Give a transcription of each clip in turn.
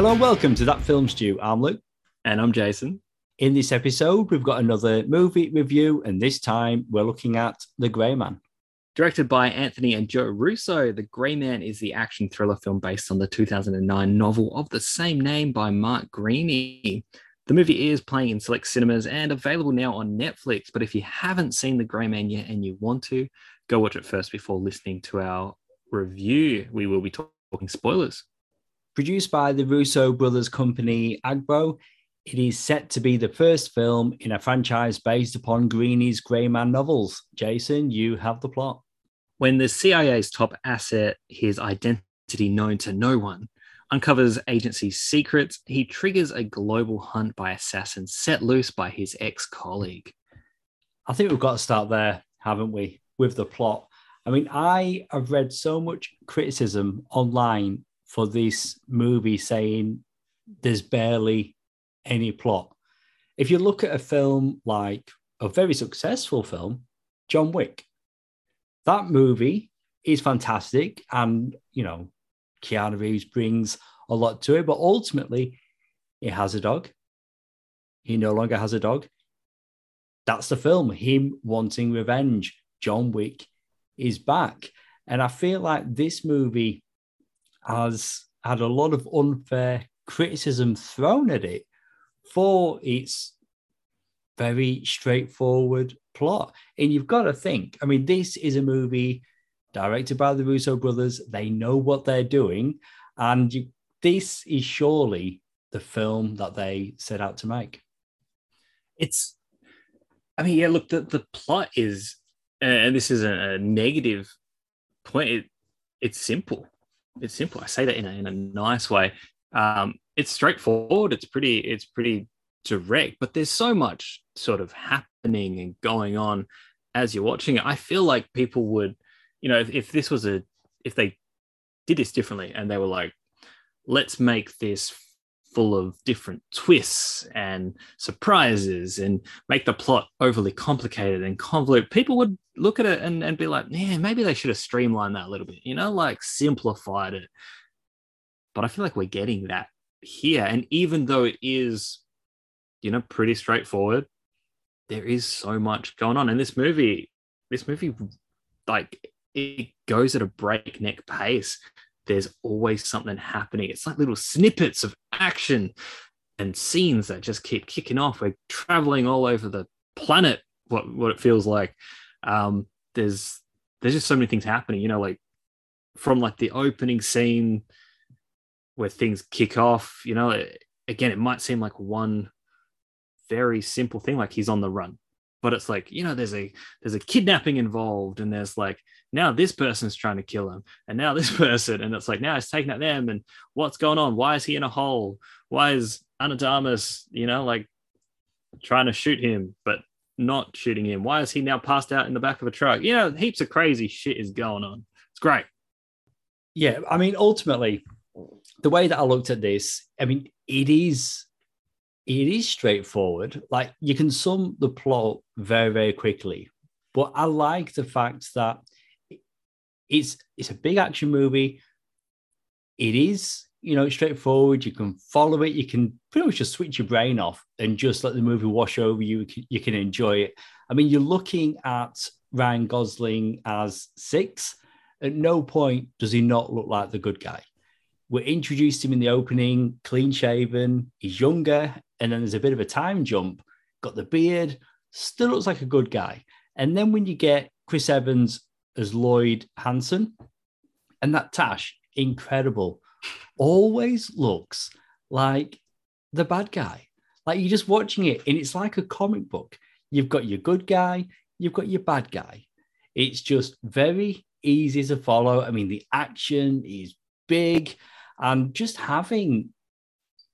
Hello and welcome to That Film Stew. I'm Luke. And I'm Jason. In this episode, we've got another movie review, and this time we're looking at The Grey Man. Directed by Anthony and Joe Russo, The Grey Man is the action thriller film based on the 2009 novel of the same name by Mark Greaney. The movie is playing in select cinemas and available now on Netflix. But if you haven't seen The Grey Man yet and you want to, go watch it first before listening to our review. We will be talking spoilers. Produced by the Russo brothers company Agbo, it is set to be the first film in a franchise based upon Greaney's Grey Man novels. Jason, you have the plot. When the CIA's top asset, his identity known to no one, uncovers agency secrets, he triggers a global hunt by assassins set loose by his ex colleague. I think we've got to start there, haven't we, with the plot? I mean, I have read so much criticism online for this movie saying there's barely any plot. If you look at a film like a very successful film, John Wick, that movie is fantastic. And, you know, Keanu Reeves brings a lot to it, but ultimately, he has a dog. He no longer has a dog. That's the film, him wanting revenge. John Wick is back. And I feel like this movie has had a lot of unfair criticism thrown at it for its very straightforward plot. And you've got to think, I mean, this is a movie directed by the Russo brothers. They know what they're doing. And you, this is surely the film that they set out to make. It's, I mean, yeah, look, the, the plot is, and this is a, a negative point, it, it's simple. It's simple. I say that in a, in a nice way. Um, it's straightforward. It's pretty. It's pretty direct. But there's so much sort of happening and going on as you're watching it. I feel like people would, you know, if, if this was a, if they did this differently and they were like, let's make this full of different twists and surprises and make the plot overly complicated and convoluted, people would look at it and, and be like, yeah, maybe they should have streamlined that a little bit, you know, like simplified it. But I feel like we're getting that here. And even though it is, you know, pretty straightforward, there is so much going on. And this movie, this movie, like, it goes at a breakneck pace. There's always something happening. It's like little snippets of action and scenes that just keep kicking off. We're traveling all over the planet, what, what it feels like. Um, there's there's just so many things happening, you know, like from like the opening scene where things kick off. You know, again, it might seem like one very simple thing, like he's on the run, but it's like you know, there's a there's a kidnapping involved, and there's like now this person's trying to kill him, and now this person, and it's like now it's taking at them, and what's going on? Why is he in a hole? Why is Ana de Armas you know, like trying to shoot him, but not shooting him? Why is he now passed out in the back of a truck? You know, heaps of crazy shit is going on. It's great. Yeah, I mean, ultimately, the way that I looked at this, I mean, it is it is straightforward. Like you can sum the plot very, very quickly. But I like the fact that it's it's a big action movie. It is, you know, straightforward. You can follow it. You can pretty much just switch your brain off and just let the movie wash over you. You can enjoy it. I mean, you're looking at Ryan Gosling as six. At no point does he not look like the good guy we're introduced him in the opening, clean shaven, he's younger, and then there's a bit of a time jump, got the beard, still looks like a good guy. And then when you get Chris Evans as Lloyd Hansen, and that Tash, incredible, always looks like the bad guy. Like you're just watching it, and it's like a comic book. You've got your good guy, you've got your bad guy. It's just very easy to follow. I mean, the action is big and just having,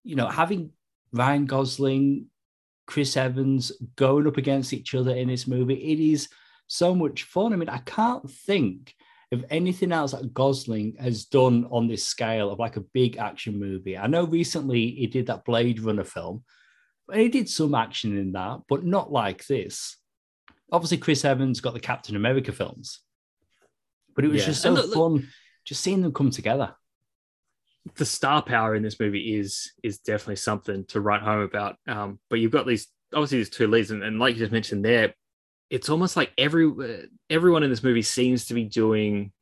you know, having Ryan Gosling, Chris Evans going up against each other in this movie, it is so much fun. I mean, I can't think of anything else that Gosling has done on this scale of like a big action movie. I know recently he did that Blade Runner film, and he did some action in that, but not like this. Obviously, Chris Evans got the Captain America films, but it was yeah. just so look, fun look, just seeing them come together. The star power in this movie is is definitely something to write home about. Um, but you've got these obviously these two leads, and, and like you just mentioned there, it's almost like every everyone in this movie seems to be doing,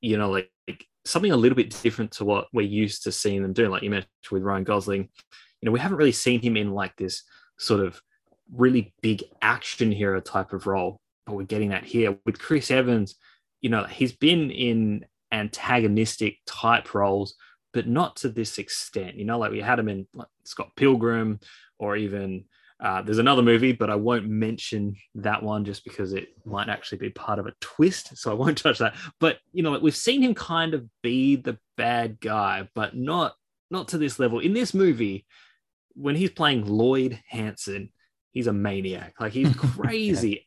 you know, like, like something a little bit different to what we're used to seeing them doing. Like you mentioned with Ryan Gosling, you know, we haven't really seen him in like this sort of really big action hero type of role, but we're getting that here with Chris Evans. You know, he's been in antagonistic type roles, but not to this extent. You know, like we had him in like Scott Pilgrim or even uh, there's another movie, but I won't mention that one just because it might actually be part of a twist. So I won't touch that. But you know, we've seen him kind of be the bad guy, but not not to this level. In this movie, when he's playing Lloyd Hansen, he's a maniac. Like he's crazy. yeah.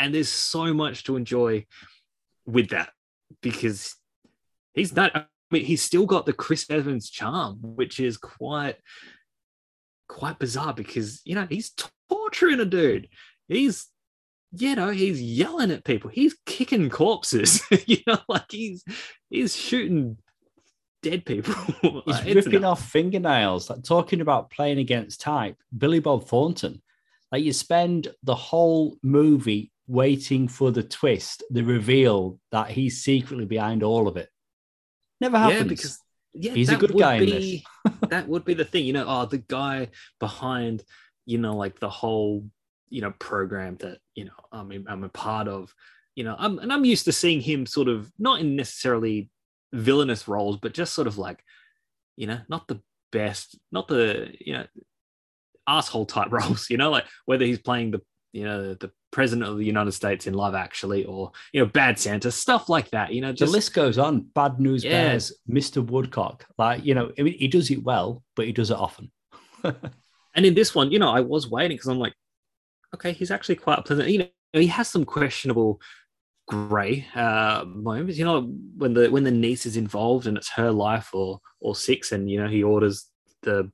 And there's so much to enjoy with that because he's not mean he's still got the Chris Evans charm, which is quite quite bizarre because you know he's torturing a dude. He's you know he's yelling at people. He's kicking corpses. you know, like he's he's shooting dead people. he's ripping off fingernails. Like talking about playing against type. Billy Bob Thornton. Like you spend the whole movie waiting for the twist, the reveal that he's secretly behind all of it. Never happens. Yeah, because yeah, he's a good guy be, that would be the thing, you know. Oh, the guy behind, you know, like the whole, you know, program that you know I'm I'm a part of. You know, I'm and I'm used to seeing him sort of not in necessarily villainous roles, but just sort of like, you know, not the best, not the you know, asshole type roles. You know, like whether he's playing the you know the president of the United States in Love Actually, or you know, Bad Santa, stuff like that. You know, just, the list goes on. Bad News yeah. Bears, Mr. Woodcock. Like you know, I mean, he does it well, but he does it often. and in this one, you know, I was waiting because I'm like, okay, he's actually quite pleasant. You know, he has some questionable grey uh, moments. You know, when the when the niece is involved and it's her life or or six, and you know, he orders the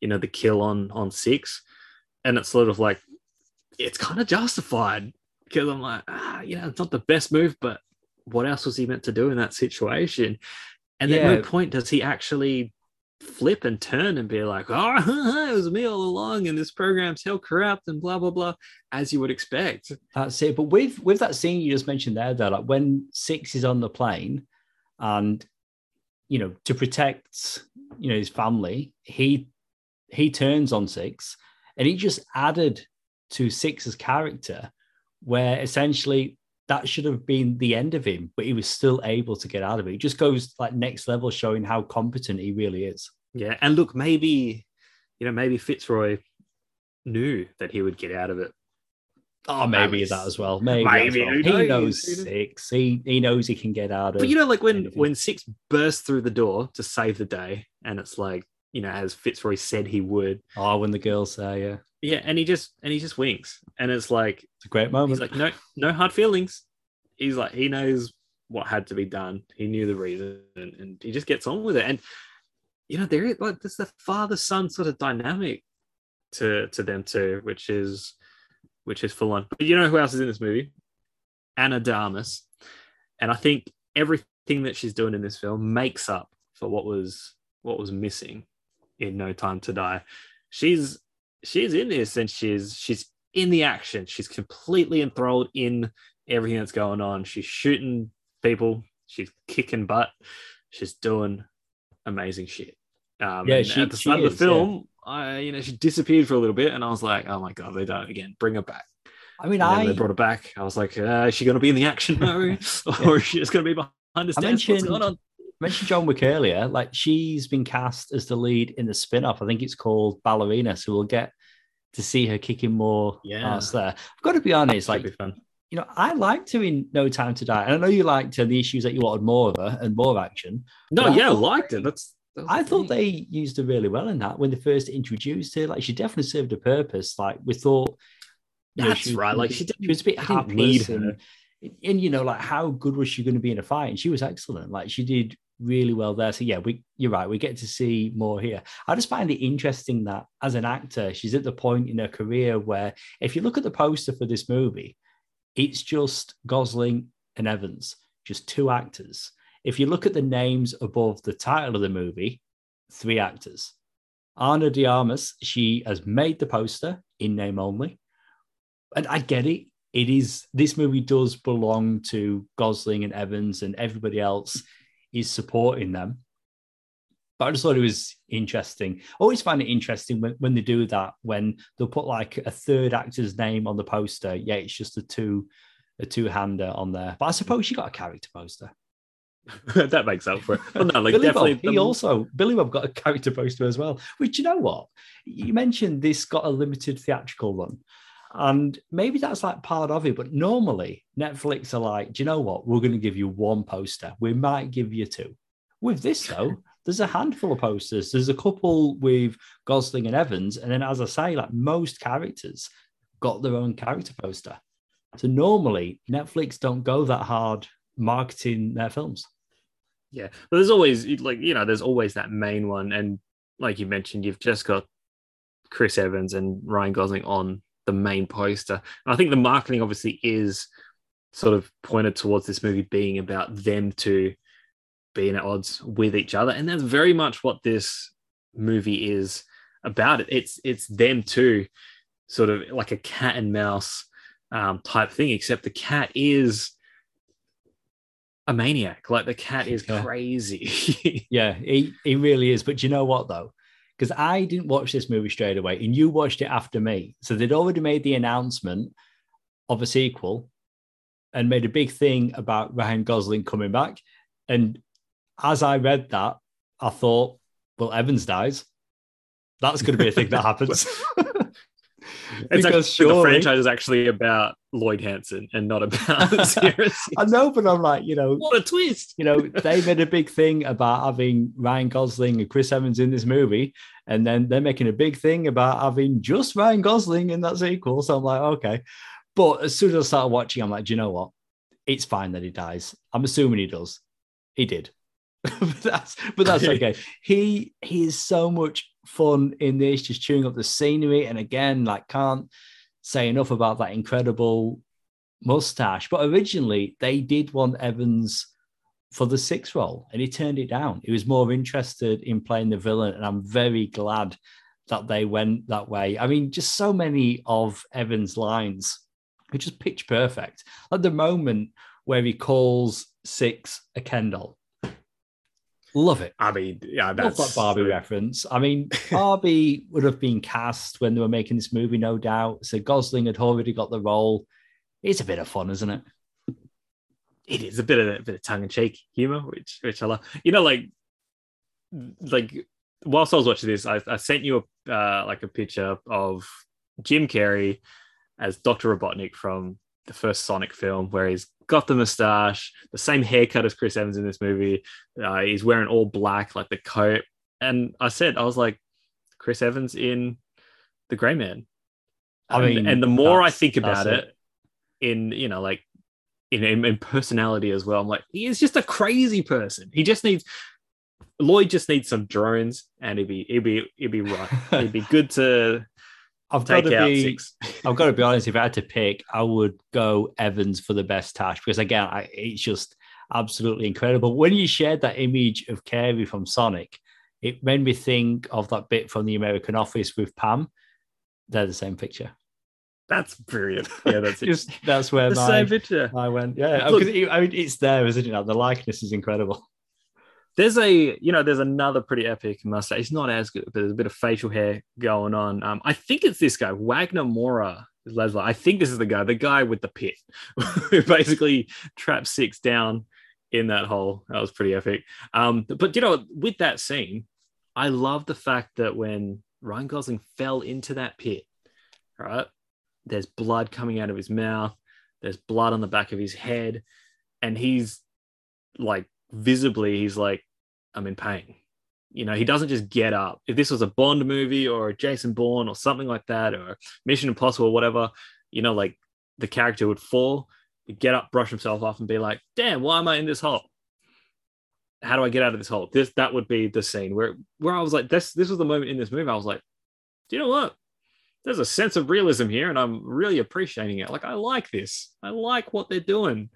you know the kill on on six, and it's sort of like it's kind of justified because I'm like, ah, you know, it's not the best move, but what else was he meant to do in that situation? And then yeah. no point does he actually flip and turn and be like, oh, it was me all along, and this program's hell corrupt and blah blah blah, as you would expect. That's it. But with with that scene you just mentioned there, though, like when Six is on the plane, and you know, to protect you know his family, he he turns on Six, and he just added to Six's character, where essentially that should have been the end of him, but he was still able to get out of it. It just goes like next level, showing how competent he really is. Yeah, and look, maybe you know, maybe Fitzroy knew that he would get out of it. Oh, maybe that as well. Maybe, maybe well. he knows six. He he knows he can get out of. It. But you know, like when anything. when six bursts through the door to save the day, and it's like you know, as Fitzroy said he would. Oh, when the girls say, yeah. Yeah, and he just and he just winks, and it's like it's a great moment. He's like, no, no hard feelings. He's like, he knows what had to be done. He knew the reason, and, and he just gets on with it. And you know, there is like there's the father son sort of dynamic to to them too, which is which is full on. But you know who else is in this movie? Ana de Armas, and I think everything that she's doing in this film makes up for what was what was missing in No Time to Die. She's she's in this and she's she's in the action. She's completely enthralled in everything that's going on. She's shooting people. She's kicking butt. She's doing amazing shit. Um, yeah, she, at the start of the film, yeah. I you know she disappeared for a little bit, and I was like, oh my god, they done it again. Bring her back. I mean, I they brought her back. I was like, uh, is she going to be in the action now, or is she just going to be behind the stands? What's going on? Mentioned John Wick earlier. Like she's been cast as the lead in the spin-off. I think it's called Ballerina. So we'll get to see her kicking more yeah. ass there. I've got to be honest, like you know, I liked her in No Time to Die. And I know you liked her, the issues that you wanted more of her and more action. No, yeah, I liked it. That's, that's I thought they used her really well in that when they first introduced her. Like she definitely served a purpose. Like we thought that's know, she, right. Like she, she was a bit hapless and, and you know, like how good was she going to be in a fight? And she was excellent. Like she did really well there. So yeah, we you're right. We get to see more here. I just find it interesting that as an actor, she's at the point in her career where if you look at the poster for this movie, it's just Gosling and Evans, just two actors. if you look at the names above the title of the movie, three actors. Ana de Armas, she has made the poster in name only. And I get it. It is this movie does belong to Gosling and Evans, and everybody else is supporting them. But I just thought it was interesting. I always find it interesting when, when they do that, when they'll put like a third actor's name on the poster. Yeah, it's just a two a two-hander on there. But I suppose you got a character poster. that makes up for it. Well, no, like Billy definitely. Bob, he also Billy Bob got a character poster as well. Which you know what? You mentioned this got a limited theatrical run. And maybe that's like part of it. But normally Netflix are like, do you know what? We're going to give you one poster. We might give you two. With this, though, there's a handful of posters. There's a couple with Gosling and Evans. And then, as I say, like most characters got their own character poster. So normally Netflix don't go that hard marketing their films. Yeah, but there's always like you know, there's always that main one, and like you mentioned, you've just got Chris Evans and Ryan Gosling on the main poster. And I think the marketing obviously is sort of pointed towards this movie being about them to being at odds with each other, and that's very much what this movie is about. It it's it's them two, sort of like a cat and mouse um, type thing, except the cat is a maniac. Like the cat is Yeah. crazy. Yeah, he, he really is. But you know what, though? Because I didn't watch this movie straight away and you watched it after me. So they'd already made the announcement of a sequel and made a big thing about Ryan Gosling coming back. And as I read that, I thought, well, Evans dies. That's going to be a thing that happens. it's Because actually, the franchise is actually about Lloyd Hansen and not about I know, but I'm like, you know, What a twist! you know, they made a big thing about having Ryan Gosling and Chris Evans in this movie, and then they're making a big thing about having just Ryan Gosling in that sequel. So I'm like, okay. But as soon as I started watching, I'm like, do you know what? It's fine that he dies. I'm assuming he does. He did. but that's but that's okay. He he is so much fun in this, just chewing up the scenery. And again, like can't say enough about that incredible mustache. But originally they did want Evans for the sixth role and he turned it down. He was more interested in playing the villain, and I'm very glad that they went that way. I mean, just so many of Evans' lines are just pitch perfect. At the moment where he calls Six a Ken doll. Love it. I mean, yeah, Love that's that Barbie reference. I mean, Barbie would have been cast when they were making this movie, no doubt. So Gosling had already got the role. It's a bit of fun, isn't it? It is a bit of a bit of tongue in cheek humor, which which I love. You know, like like whilst I was watching this, I, I sent you a uh, like a picture of Jim Carrey as Doctor Robotnik from the first Sonic film, where he's got the mustache, the same haircut as Chris Evans in this movie. Uh, he's wearing all black, like the coat. And I said, I was like, Chris Evans in The Grey Man. I mean, and the more I think about that's it, in you know, like in, in in personality as well, I'm like, he is just a crazy person. He just needs Lloyd just needs some drones, and he'd be he'd be he'd be right. He'd be good to I've got to be. six. I've got to be honest. If I had to pick, I would go Evans for the best tash because again, I, it's just absolutely incredible. When you shared that image of Carrey from Sonic, it made me think of that bit from the American Office with Pam. They're the same picture. That's brilliant. Yeah, that's it. Just that's where the my same picture. I went. Yeah, because I mean, it's there, isn't it? The likeness is incredible. There's a, you know, there's another pretty epic mustache. It's not as good, but there's a bit of facial hair going on. Um, I think it's this guy, Wagner Moura. Laszlo. I think this is the guy, the guy with the pit, who basically trapped six down in that hole. That was pretty epic. Um, but you know, with that scene, I love the fact that when Ryan Gosling fell into that pit, right? There's blood coming out of his mouth. There's blood on the back of his head, and he's like visibly, he's like, I'm in pain. You know, he doesn't just get up. If this was a Bond movie or a Jason Bourne or something like that, or Mission Impossible or whatever, you know, like the character would fall, get up, brush himself off, and be like, "Damn, why am I in this hole? How do I get out of this hole?" This that would be the scene where where I was like, "This this was the moment in this movie." I was like, "Do you know what? There's a sense of realism here, and I'm really appreciating it. Like, I like this. I like what they're doing."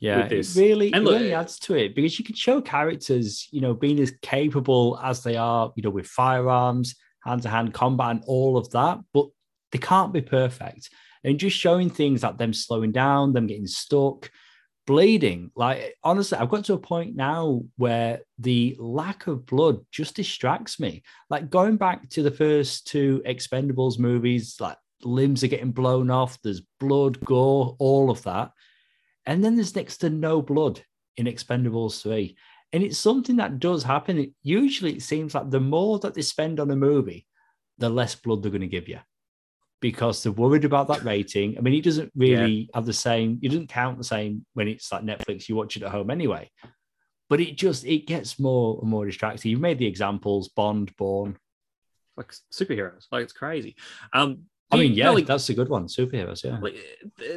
Yeah, with this. it really, And it look- really adds to it because you can show characters, you know, being as capable as they are, you know, with firearms, hand to hand combat, and all of that, but they can't be perfect. And just showing things like them slowing down, them getting stuck, bleeding. Like, honestly, I've got to a point now where the lack of blood just distracts me. Like, going back to the first two Expendables movies, like, limbs are getting blown off, there's blood, gore, all of that. And then there's next to no blood in Expendables 3. And it's something that does happen. It, usually it seems like the more that they spend on a movie, the less blood they're going to give you because they're worried about that rating. I mean, it doesn't really have the same, it doesn't count the same when it's like Netflix, you watch it at home anyway. But it just it gets more and more distracting. You've made the examples, Bond, Bourne. like superheroes. Like it's crazy. Um, I mean, yeah, like, that's a good one. Superheroes, yeah. like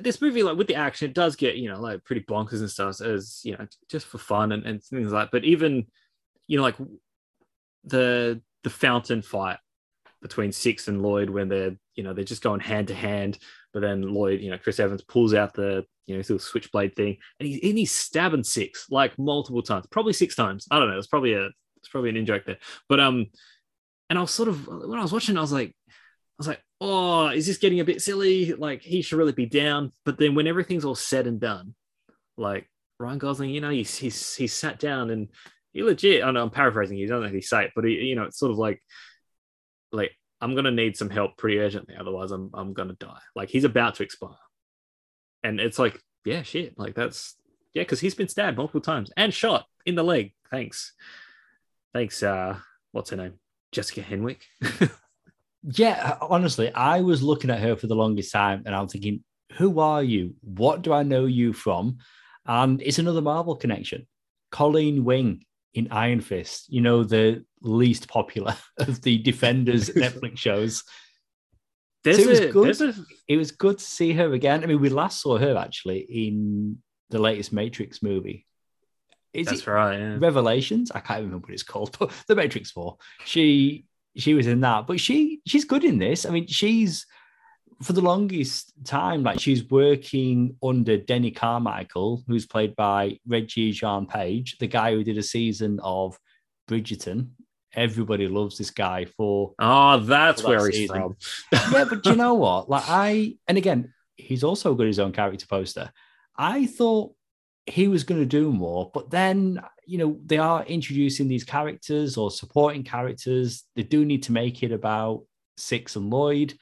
this movie, like with the action, it does get you know like pretty bonkers and stuff as you know just for fun and, and things like. That. But even you know like the the fountain fight between Six and Lloyd when they're you know they're just going hand to hand, but then Lloyd, you know, Chris Evans pulls out the you know his little switchblade thing and he's and he's stabbing Six like multiple times, probably six times. I don't know. It's probably a it's probably an in joke there, but um, and I was sort of when I was watching, I was like. I was like, oh, is this getting a bit silly? Like he should really be down. But then when everything's all said and done, like Ryan Gosling, you know, he's he's he's sat down and he legit. I know I'm paraphrasing. He doesn't actually say it, but he, you know, it's sort of like, like I'm gonna need some help pretty urgently, otherwise I'm I'm gonna die. Like he's about to expire, and it's like, yeah, shit. Like that's yeah, because he's been stabbed multiple times and shot in the leg. Thanks, thanks. Uh, what's her name? Jessica Henwick. Yeah, honestly, I was looking at her for the longest time and I'm thinking, who are you? What do I know you from? And it's another Marvel connection. Colleen Wing in Iron Fist, you know, the least popular of the Defenders Netflix shows. There's it was a, good. a It was good to see her again. I mean, we last saw her actually in the latest Matrix movie. Is that's it right. Yeah. Revelations? I can't remember what it's called, but the Matrix 4. She she was in that, but she she's good in this. I mean, she's for the longest time, like she's working under Denny Carmichael, who's played by Regé-Jean Page, the guy who did a season of Bridgerton. Everybody loves this guy for Oh, that's Well, where that's he's from. yeah, but do you know what? Like I, and again, he's also got his own character poster. I thought he was going to do more, but then you know they are introducing these characters or supporting characters. They do need to make it about Six and Lloyd.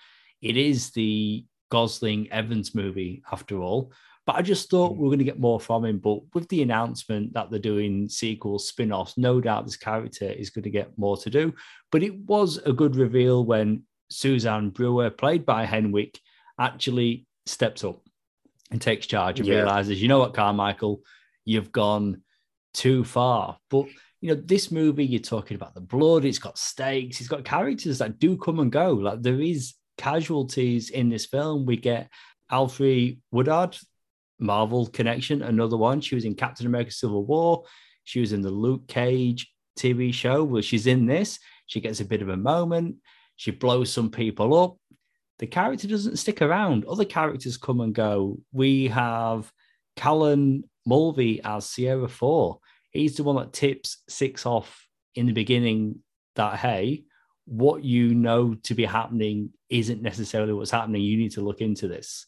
It is the Gosling Evans movie after all. But I just thought hmm. we are going to get more from him. But with the announcement that they're doing sequels, spin offs, no doubt this character is going to get more to do. But it was a good reveal when Suzanne Brewer, played by Henwick, actually steps up and takes charge and Yeah. realizes, you know what, Carmichael, you've gone too far. But you know, this movie, you're talking about the blood, it's got stakes, it's got characters that do come and go. Like there is casualties in this film. We get Alfre Woodard, Marvel connection, another one. She was in Captain America Civil War. She was in the Luke Cage TV show. Well, she's in this. She gets a bit of a moment. She blows some people up. The character doesn't stick around. Other characters come and go. We have Callan Mulvey as Sierra 4. He's the one that tips Six off in the beginning that, hey, what you know to be happening isn't necessarily what's happening. You need to look into this.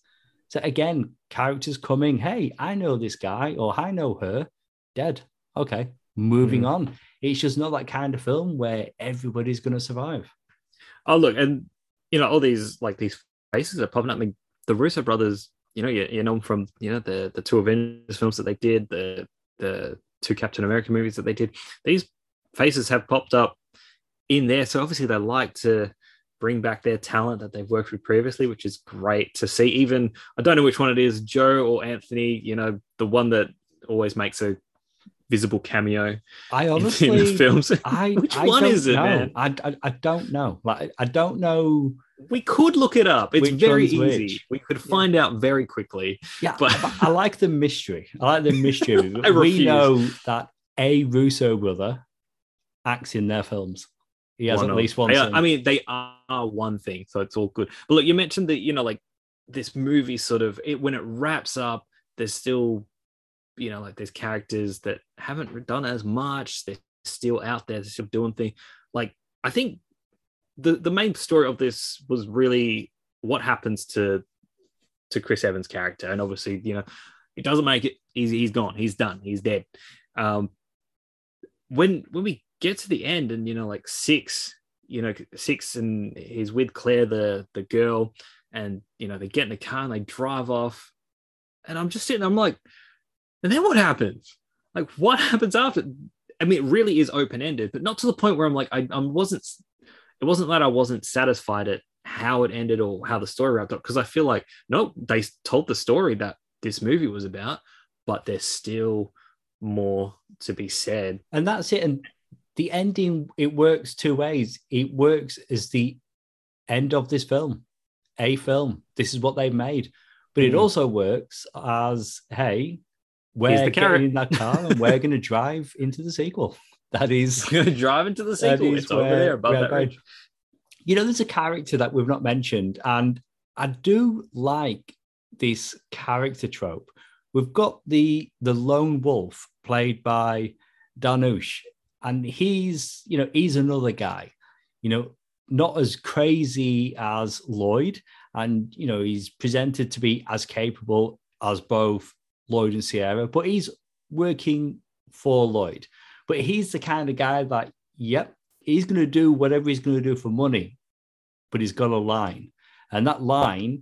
So again, characters coming, hey, I know this guy or I know her, dead. Okay, moving hmm. on. It's just not that kind of film where everybody's going to survive. Oh, look, and you know all these like these faces are popping up. I mean, the Russo brothers, you know, you, you know from you know the the two Avengers films that they did, the the two Captain America movies that they did. These faces have popped up in there, so obviously they like to bring back their talent that they've worked with previously, which is great to see. Even I don't know which one it is, Joe or Anthony. You know, the one that always makes a visible cameo I in- in, honestly, the films. I Which I one is it, know. man? I, I I don't know. Like I don't know. We could look it up. It's Which very easy. which? We could find out very quickly. Yeah, But- I like the mystery. I like the mystery. I we refuse. know that a Russo brother acts in their films. He has at least one. are- I mean, they are one thing, so it's all good. But look, you mentioned that you know, like this movie sort of it when it wraps up, there's still you know, like there's characters that haven't done as much. They're still out there, they're still doing things. Like I think the the main story of this was really what happens to to Chris Evans' character, and obviously, you know, it doesn't make it. He's he's gone. He's done. He's dead. Um, when when we get to the end, and you know, like six, you know, six, and he's with Claire, the the girl, and you know, they get in the car and they drive off, and I'm just sitting. I'm like, and then what happens? Like, what happens after? I mean, it really is open ended, but not to the point where I'm like, I, I wasn't. It wasn't that I wasn't satisfied at how it ended or how the story wrapped up because I feel like nope, they told the story that this movie was about, but there's still more to be said. And that's it. And the ending, it works two ways. It works as the end of this film, a film. This is what they've made. But it mm. also works as, hey, we're getting in that car and we're going to drive into the sequel. That is going to drive into the sequel. It's over there above that ridge. You know, there's a character that we've not mentioned, and I do like this character trope. We've got the the lone wolf played by Dhanush, and he's you know he's another guy, you know, not as crazy as Lloyd, and you know he's presented to be as capable as both Lloyd and Sierra, but he's working for Lloyd. But he's the kind of guy that, yep, he's going to do whatever he's going to do for money, but he's got a line. And that line,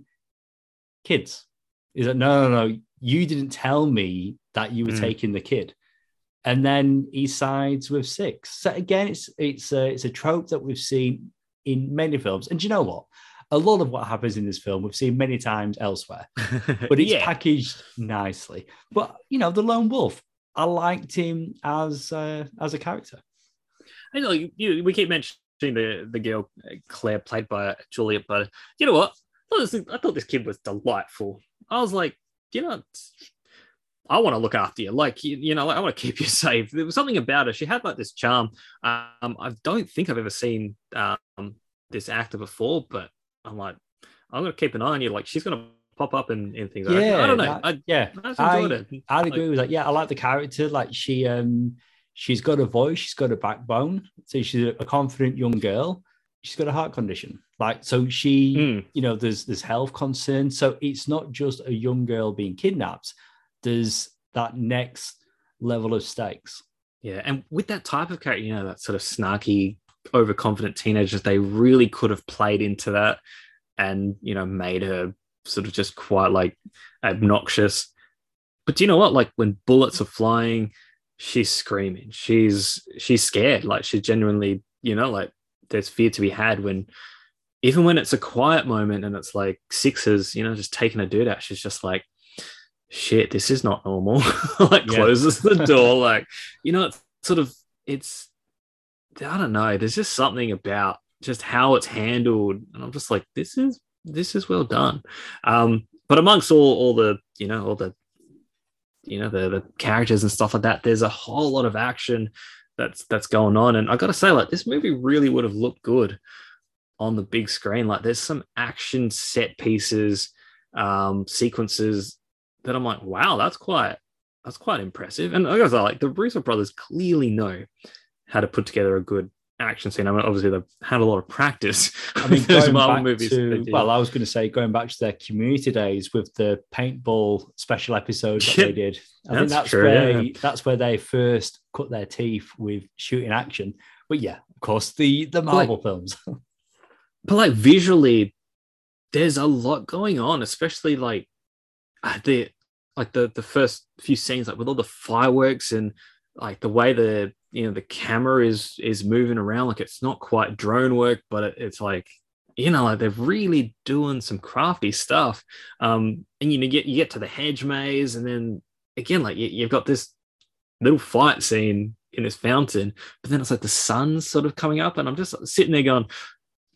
kids, is that no, no, no, you didn't tell me that you were mm. taking the kid. And then he sides with six. So again, it's it's a, it's a trope that we've seen in many films. And do you know what? A lot of what happens in this film we've seen many times elsewhere, but it's yeah. packaged nicely. But you know, the lone wolf, I liked him as uh, as a character. I know you, you, we keep mentioning the the girl Claire played by Juliet, but you know what? I thought, this, I thought this kid was delightful. I was like, you know, I want to look after you. Like, you, you know, like, I want to keep you safe. There was something about her. She had like this charm. Um, I don't think I've ever seen um, this actor before, but I'm like, I'm going to keep an eye on you. Like, she's going to pop up in things. Yeah, I, I don't know. That, I, yeah, I, I I'd agree like, with that. Yeah, I like the character. Like, she, um, she's got a voice, she's got a backbone. So she's a confident young girl. She's got a heart condition. Like, so she, mm. you know, there's there's health concerns. So it's not just a young girl being kidnapped. There's that next level of stakes. Yeah, and with that type of character, you know, that sort of snarky, overconfident teenagers, they really could have played into that and you know made her sort of just quite like obnoxious. But do you know what? Like when bullets are flying, she's screaming. She's she's scared. Like she's genuinely, you know, like there's fear to be had when even when it's a quiet moment and it's like sixes, you know, just taking a dude out, she's just like, shit, this is not normal. like closes the door. Like, you know, it's sort of it's I don't know. There's just something about just how it's handled. And I'm just like, this is this is well done. Um, but amongst all all the, you know, all the you know, the the characters and stuff like that, there's a whole lot of action that's that's going on. And I gotta say, like, this movie really would have looked good on the big screen. Like there's some action set pieces, um, sequences that I'm like, wow, that's quite that's quite impressive. And I guess like the Russo brothers clearly know how to put together a good action scene. I mean, obviously they've had a lot of practice. I mean, going back to, well, I was going to say going back to their community days with the paintball special episode that they did. I that's think that's true, where yeah. that's where they first cut their teeth with shooting action. But yeah, of course, the the Marvel like, films. but like visually, there's a lot going on, especially like the like the the first few scenes, like with all the fireworks and like the way the you know the camera is is moving around, like it's not quite drone work, but it, it's like you know like they're really doing some crafty stuff. Um, and you know, you get you get to the hedge maze, and then again, like you, you've got this little fight scene in this fountain, but then it's like the sun's sort of coming up, and I'm just sitting there going,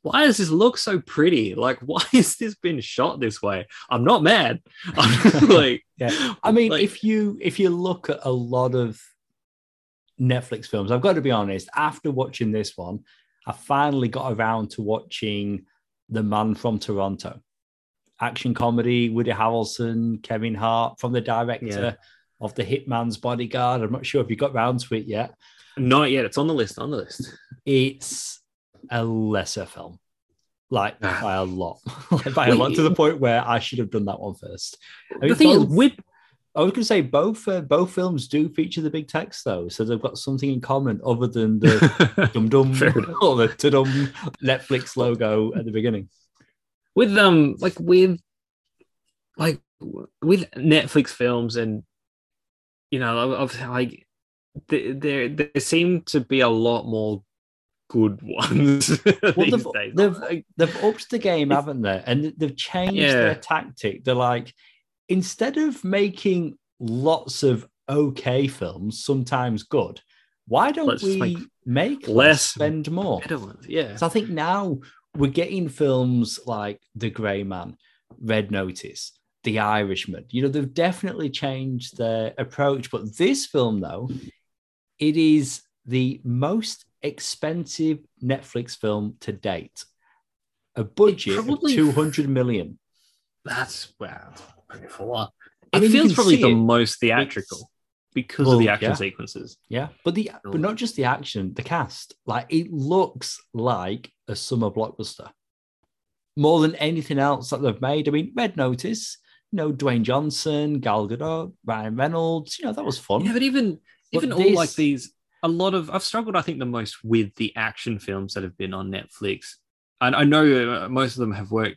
why does this look so pretty? Like, why has this been shot this way? I'm not mad. I'm like, yeah. I mean, like, if you if you look at a lot of Netflix films, I've got to be honest. After watching this one, I finally got around to watching The Man from Toronto, action comedy. Woody Harrelson, Kevin Hart, from the director of the Hitman's Bodyguard. I'm not sure if you got round to it yet. Not yet. It's on the list. On the list. It's a lesser film, like Ah. by a lot, like by a lot to the point where I should have done that one first. I the mean, thing is, with I was going to say both uh, both films do feature the big text though, so they've got something in common other than the dum dum or the dum Netflix logo at the beginning. with um like with like with Netflix films and you know of like th- there there seem to be a lot more good ones Well, these they've, days. they've, they've upped the game, haven't they? And they've changed Yeah. their tactic. They're like, instead of making lots of okay films, sometimes good, why don't Let's we make make less, spend more? ones, yeah. So I think now we're getting films like The Grey Man, Red Notice, The Irishman. You know, they've definitely changed their approach. But this film, though, it is the most expensive Netflix film to date. A budget probably- of 200 million. That's wow, that's pretty full on. I It mean, you feels probably the it. most theatrical because Well, of the action yeah. sequences. Yeah. But the but not just the action, the cast. Like it looks like a summer blockbuster. More than anything else that they've made. I mean, Red Notice, you know, Dwayne Johnson, Gal Gadot, Ryan Reynolds, you know, that was fun. Yeah, but even But even all like these, a lot of I've struggled. I think the most with the action films that have been on Netflix, and I know uh, most of them have worked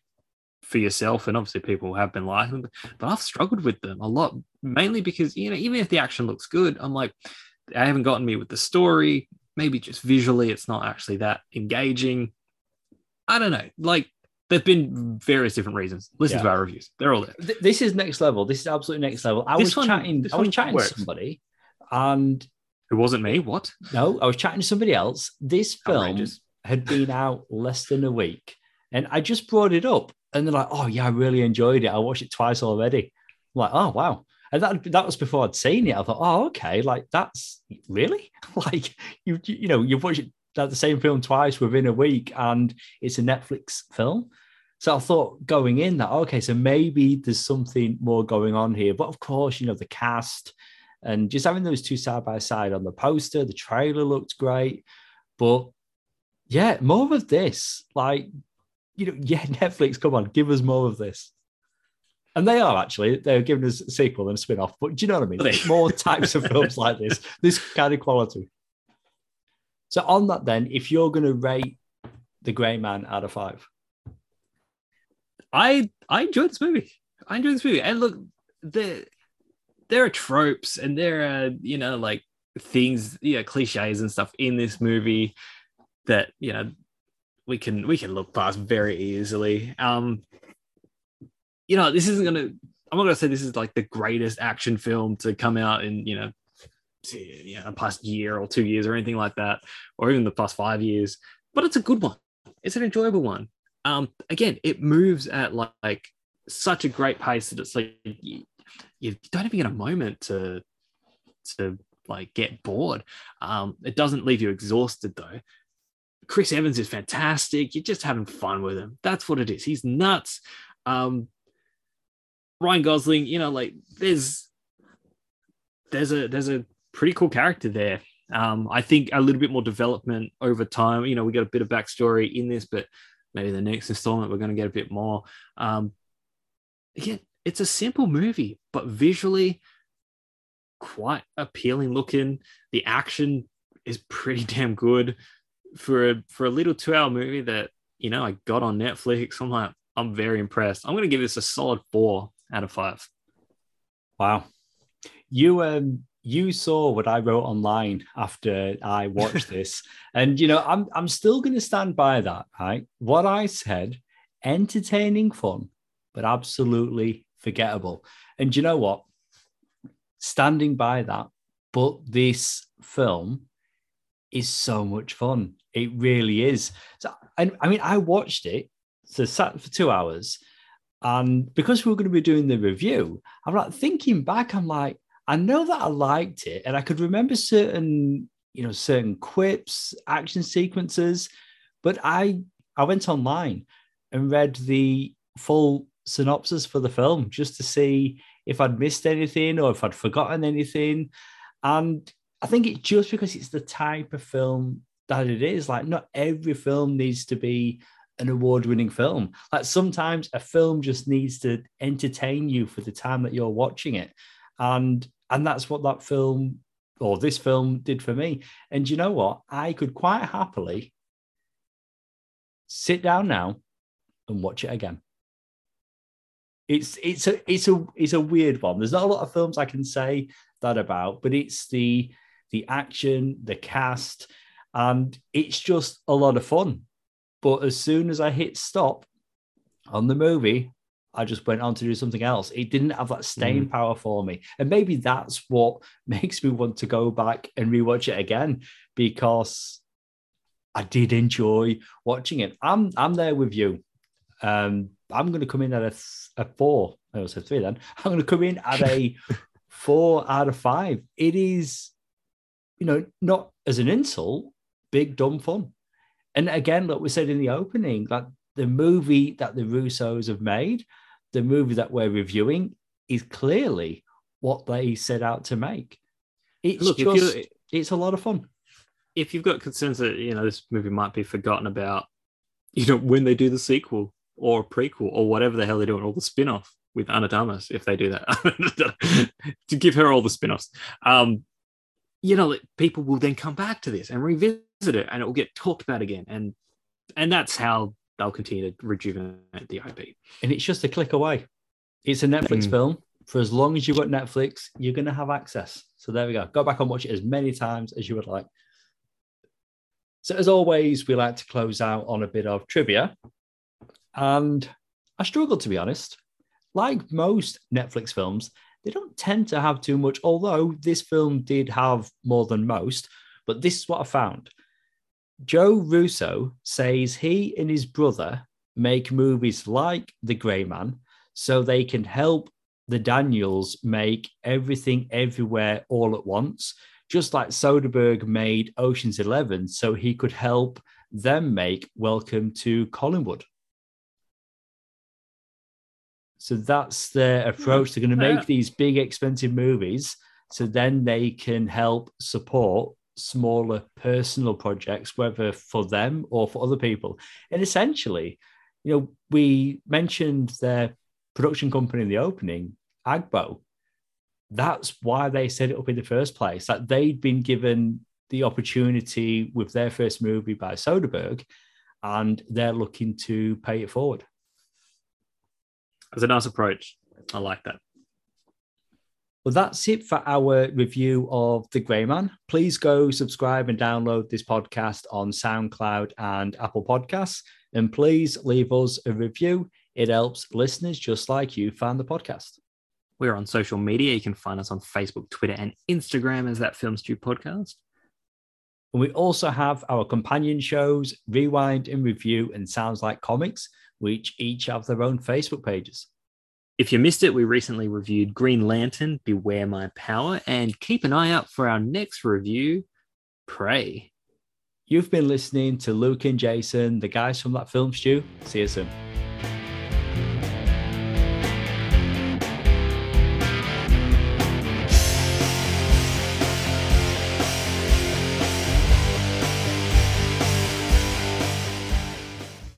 for yourself, and obviously people have been liking them, but I've struggled with them a lot, mainly because you know even if the action looks good, I'm like they haven't gotten me with the story. Maybe just visually, it's not actually that engaging. I don't know. Like there've been various different reasons. Listen Yeah. to our reviews; they're all there. This is next level. This is absolutely next level. I This was one- chatting, I was chatting works. to somebody, and It wasn't me. What? no, I was chatting to somebody else. This film Outrageous. had been out less than a week, and I just brought it up, and they're like, "Oh yeah, I really enjoyed it. I watched it twice already." I'm like, "Oh wow." And that, that was before I'd seen it. I thought, oh, okay, like that's really like you you know you've watched it, the same film twice within a week, and it's a Netflix film. So I thought going in that okay, so maybe there's something more going on here. But of course, you know the cast and just having those two side by side on the poster, the trailer looked great. But yeah, more of this. Like you know, yeah, Netflix, come on, give us more of this. And they are actually, they're giving us a sequel and a spin off. But do you know what I mean? More types of films like this, this kind of quality. So, on that, then, if you're going to rate The Grey Man out of five, I I enjoyed this movie. I enjoyed this movie. And look, there there are tropes and there are you know like things, yeah, cliches and stuff in this movie that you know we can we can look past very easily. Um, you know, this isn't gonna. I'm not gonna say this is like the greatest action film to come out in you know, you know, the past year or two years or anything like that, or even the past five years. But it's a good one. It's an enjoyable one um again it moves at like, like such a great pace that it's like you, you don't even get a moment to to like get bored um it doesn't leave you exhausted though chris evans is fantastic. You're just having fun with him. That's what it is. He's nuts. Um ryan gosling you know like there's there's a there's a pretty cool character there. Um i think a little bit more development over time. You know we got a bit of backstory in this but maybe the next installment we're going to get a bit more. Um again it's a simple movie but visually quite appealing looking. The action is pretty damn good for a for a little two hour movie that you know i got on netflix i'm like i'm very impressed i'm going to give this a solid four out of five wow. You, um, you saw what I wrote online after I watched this, and you know, I'm I'm still going to stand by that. Right, what I said, entertaining, fun, but absolutely forgettable. And you know what? Standing by that, but this film is so much fun. It really is. So, and I mean, I watched it, so sat for two hours, and because we were going to be doing the review, I'm like thinking back, I'm like, I know that I liked it, and I could remember certain, you know, certain quips, action sequences, but I I went online and read the full synopsis for the film just to see if I'd missed anything or if I'd forgotten anything. And I think it's just because it's the type of film that it is. Like, not every film needs to be an award winning film. Like, sometimes a film just needs to entertain you for the time that you're watching it. And and that's what that film or this film did for me. And you know what? I could quite happily sit down now and watch it again. It's it's a it's a it's a weird one. There's not a lot of films I can say that about, but it's the the action, the cast, and it's just a lot of fun. But as soon as I hit stop on the movie, I just went on to do something else. It didn't have that staying mm. power for me. And maybe that's what makes me want to go back and rewatch it again because I did enjoy watching it. I'm I'm there with you. Um, I'm going to come in at a, a four. I also three then. I'm going to come in at a four out of five. It is, you know, not as an insult, big dumb fun. And again, like we said in the opening, like the movie that the Russos have made, the movie that we're reviewing, is clearly what they set out to make. It's Look, just, it's a lot of fun. If you've got concerns that you know this movie might be forgotten about, you know, when they do the sequel, or prequel or whatever the hell they're doing, all the spin off with Ana de Armas, if they do that, to give her all the spin offs. Um, you know, people will then come back to this and revisit it and it will get talked about again. And and that's how they'll continue to rejuvenate the IP. And it's just a click away. It's a Netflix mm. film. For as long as you've got Netflix, you're going to have access. So there we go. Go back and watch it as many times as you would like. So, as always, we like to close out on a bit of trivia. And I struggle to be honest. Like most Netflix films, they don't tend to have too much, although this film did have more than most. But this is what I found. Joe Russo says he and his brother make movies like The Gray Man so they can help the Daniels make everything everywhere all at once, just like Soderbergh made Ocean's Eleven so he could help them make Welcome to Collinwood. So that's their approach. They're going to make these big, expensive movies so then they can help support smaller personal projects, whether for them or for other people. And essentially, you know, we mentioned their production company in the opening, Agbo. That's why they set it up in the first place. That they'd been given the opportunity with their first movie by Soderbergh, and they're looking to pay it forward. It's a nice approach. I like that. Well, that's it for our review of The Gray Man. Please go subscribe and download this podcast on SoundCloud and Apple Podcasts. And please leave us a review. It helps listeners just like you find the podcast. We're on social media. You can find us on Facebook, Twitter, and Instagram as that Film Stew podcast. And we also have our companion shows, Rewind and Review and Sounds Like Comics, which each have their own Facebook pages. If you missed it, we recently reviewed Green Lantern, Beware My Power, and keep an eye out for our next review, Prey. You've been listening to Luke and Jason, the guys from that film stew. See you soon.